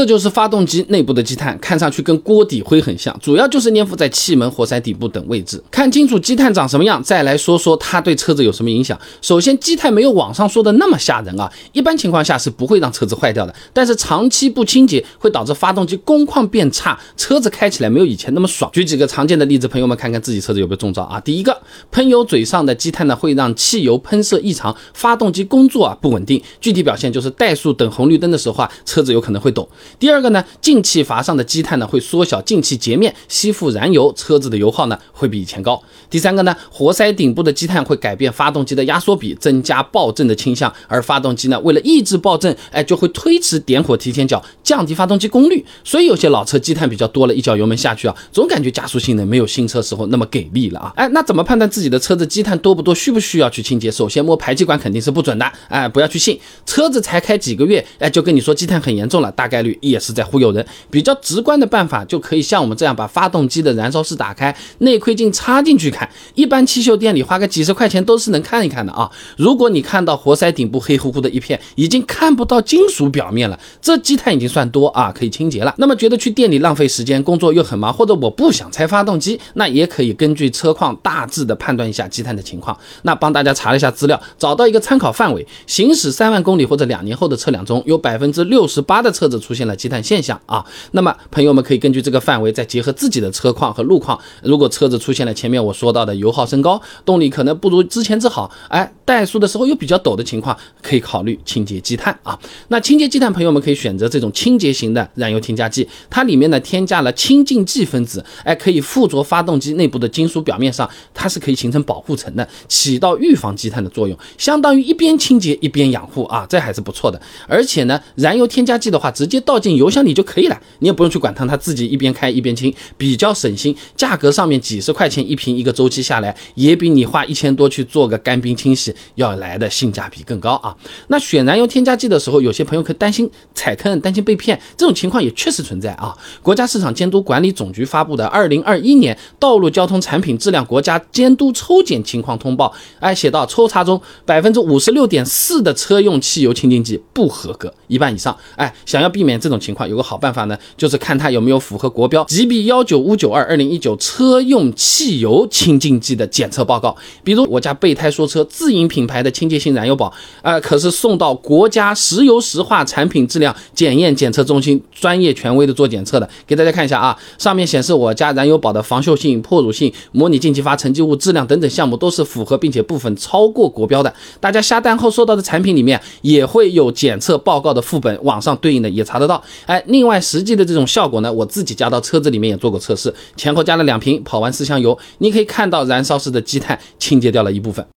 这就是发动机内部的积碳，看上去跟锅底灰很像，主要就是粘附在气门、活塞底部等位置。看清楚积碳长什么样，再来说说它对车子有什么影响。首先，积碳没有网上说的那么吓人啊，一般情况下是不会让车子坏掉的，但是长期不清洁会导致发动机工况变差，车子开起来没有以前那么爽。举几个常见的例子，朋友们看看自己车子有没有中招啊？第一个，喷油嘴上的积碳呢，会让汽油喷射异常，发动机工作啊不稳定。具体表现就是怠速等红绿灯的时候啊，车子有可能会抖。第二个呢，进气阀上的积碳呢会缩小进气截面，吸附燃油，车子的油耗呢会比以前高。第三个呢，活塞顶部的积碳会改变发动机的压缩比，增加爆震的倾向，而发动机呢为了抑制爆震，哎就会推迟点火提前角，降低发动机功率。所以有些老车积碳比较多了，一脚油门下去啊，总感觉加速性能没有新车时候那么给力了啊。哎，那怎么判断自己的车子积碳多不多，需不需要去清洁？首先摸排气管肯定是不准的，哎，不要去信，车子才开几个月，哎就跟你说积碳很严重了，大概率。也是在忽悠人，比较直观的办法就可以像我们这样把发动机的燃烧室打开，内窥镜插进去看。一般汽修店里花个几十块钱都是能看一看的啊。如果你看到活塞顶部黑乎乎的一片，已经看不到金属表面了，这积碳已经算多啊，可以清洁了。那么觉得去店里浪费时间，工作又很忙，或者我不想拆发动机，那也可以根据车况大致的判断一下积碳的情况。那帮大家查了一下资料，找到一个参考范围，行驶三万公里或者两年后的车辆中有百分之六十八的车子出现了。积碳现象啊，那么朋友们可以根据这个范围，再结合自己的车况和路况，如果车子出现了前面我说到的油耗升高，动力可能不如之前之好，哎，怠速的时候又比较陡的情况，可以考虑清洁积碳啊。那清洁积碳，朋友们可以选择这种清洁型的燃油添加剂，它里面呢添加了清净剂分子，哎，可以附着发动机内部的金属表面上，它是可以形成保护层的，起到预防积碳的作用，相当于一边清洁一边养护啊，这还是不错的。而且呢，燃油添加剂的话，直接倒进油箱里就可以了，你也不用去管它，它自己一边开一边清，比较省心。价格上面几十块钱一瓶，一个周期下来，也比你花一千多去做个干冰清洗要来的性价比更高啊。那选燃油添加剂的时候，有些朋友可担心踩坑，担心被骗，这种情况也确实存在啊。国家市场监督管理总局发布的《二零二一年道路交通产品质量国家监督抽检情况通报》，哎，写到抽查中百分之五十六点四的车用汽油清净剂不合格，一半以上。哎，想要避免这种情况。有个好办法呢，就是看它有没有符合国标 GB 幺九五九二二零一九车用汽油清净剂的检测报告。比如我家备胎说车自营品牌的清洁性燃油宝，呃，可是送到国家石油石化产品质量检验检测中心专业权威的做检测的。给大家看一下啊，上面显示我家燃油宝的防锈性、破乳性、模拟进气阀沉积物质量等等项目都是符合，并且部分超过国标的。大家下单后收到的产品里面也会有检测报告的副本，网上对应的也查得到。哎。另外，实际的这种效果呢，我自己加到车子里面也做过测试，前后加了两瓶，跑完四箱油，你可以看到燃烧室的积碳清洁掉了一部分。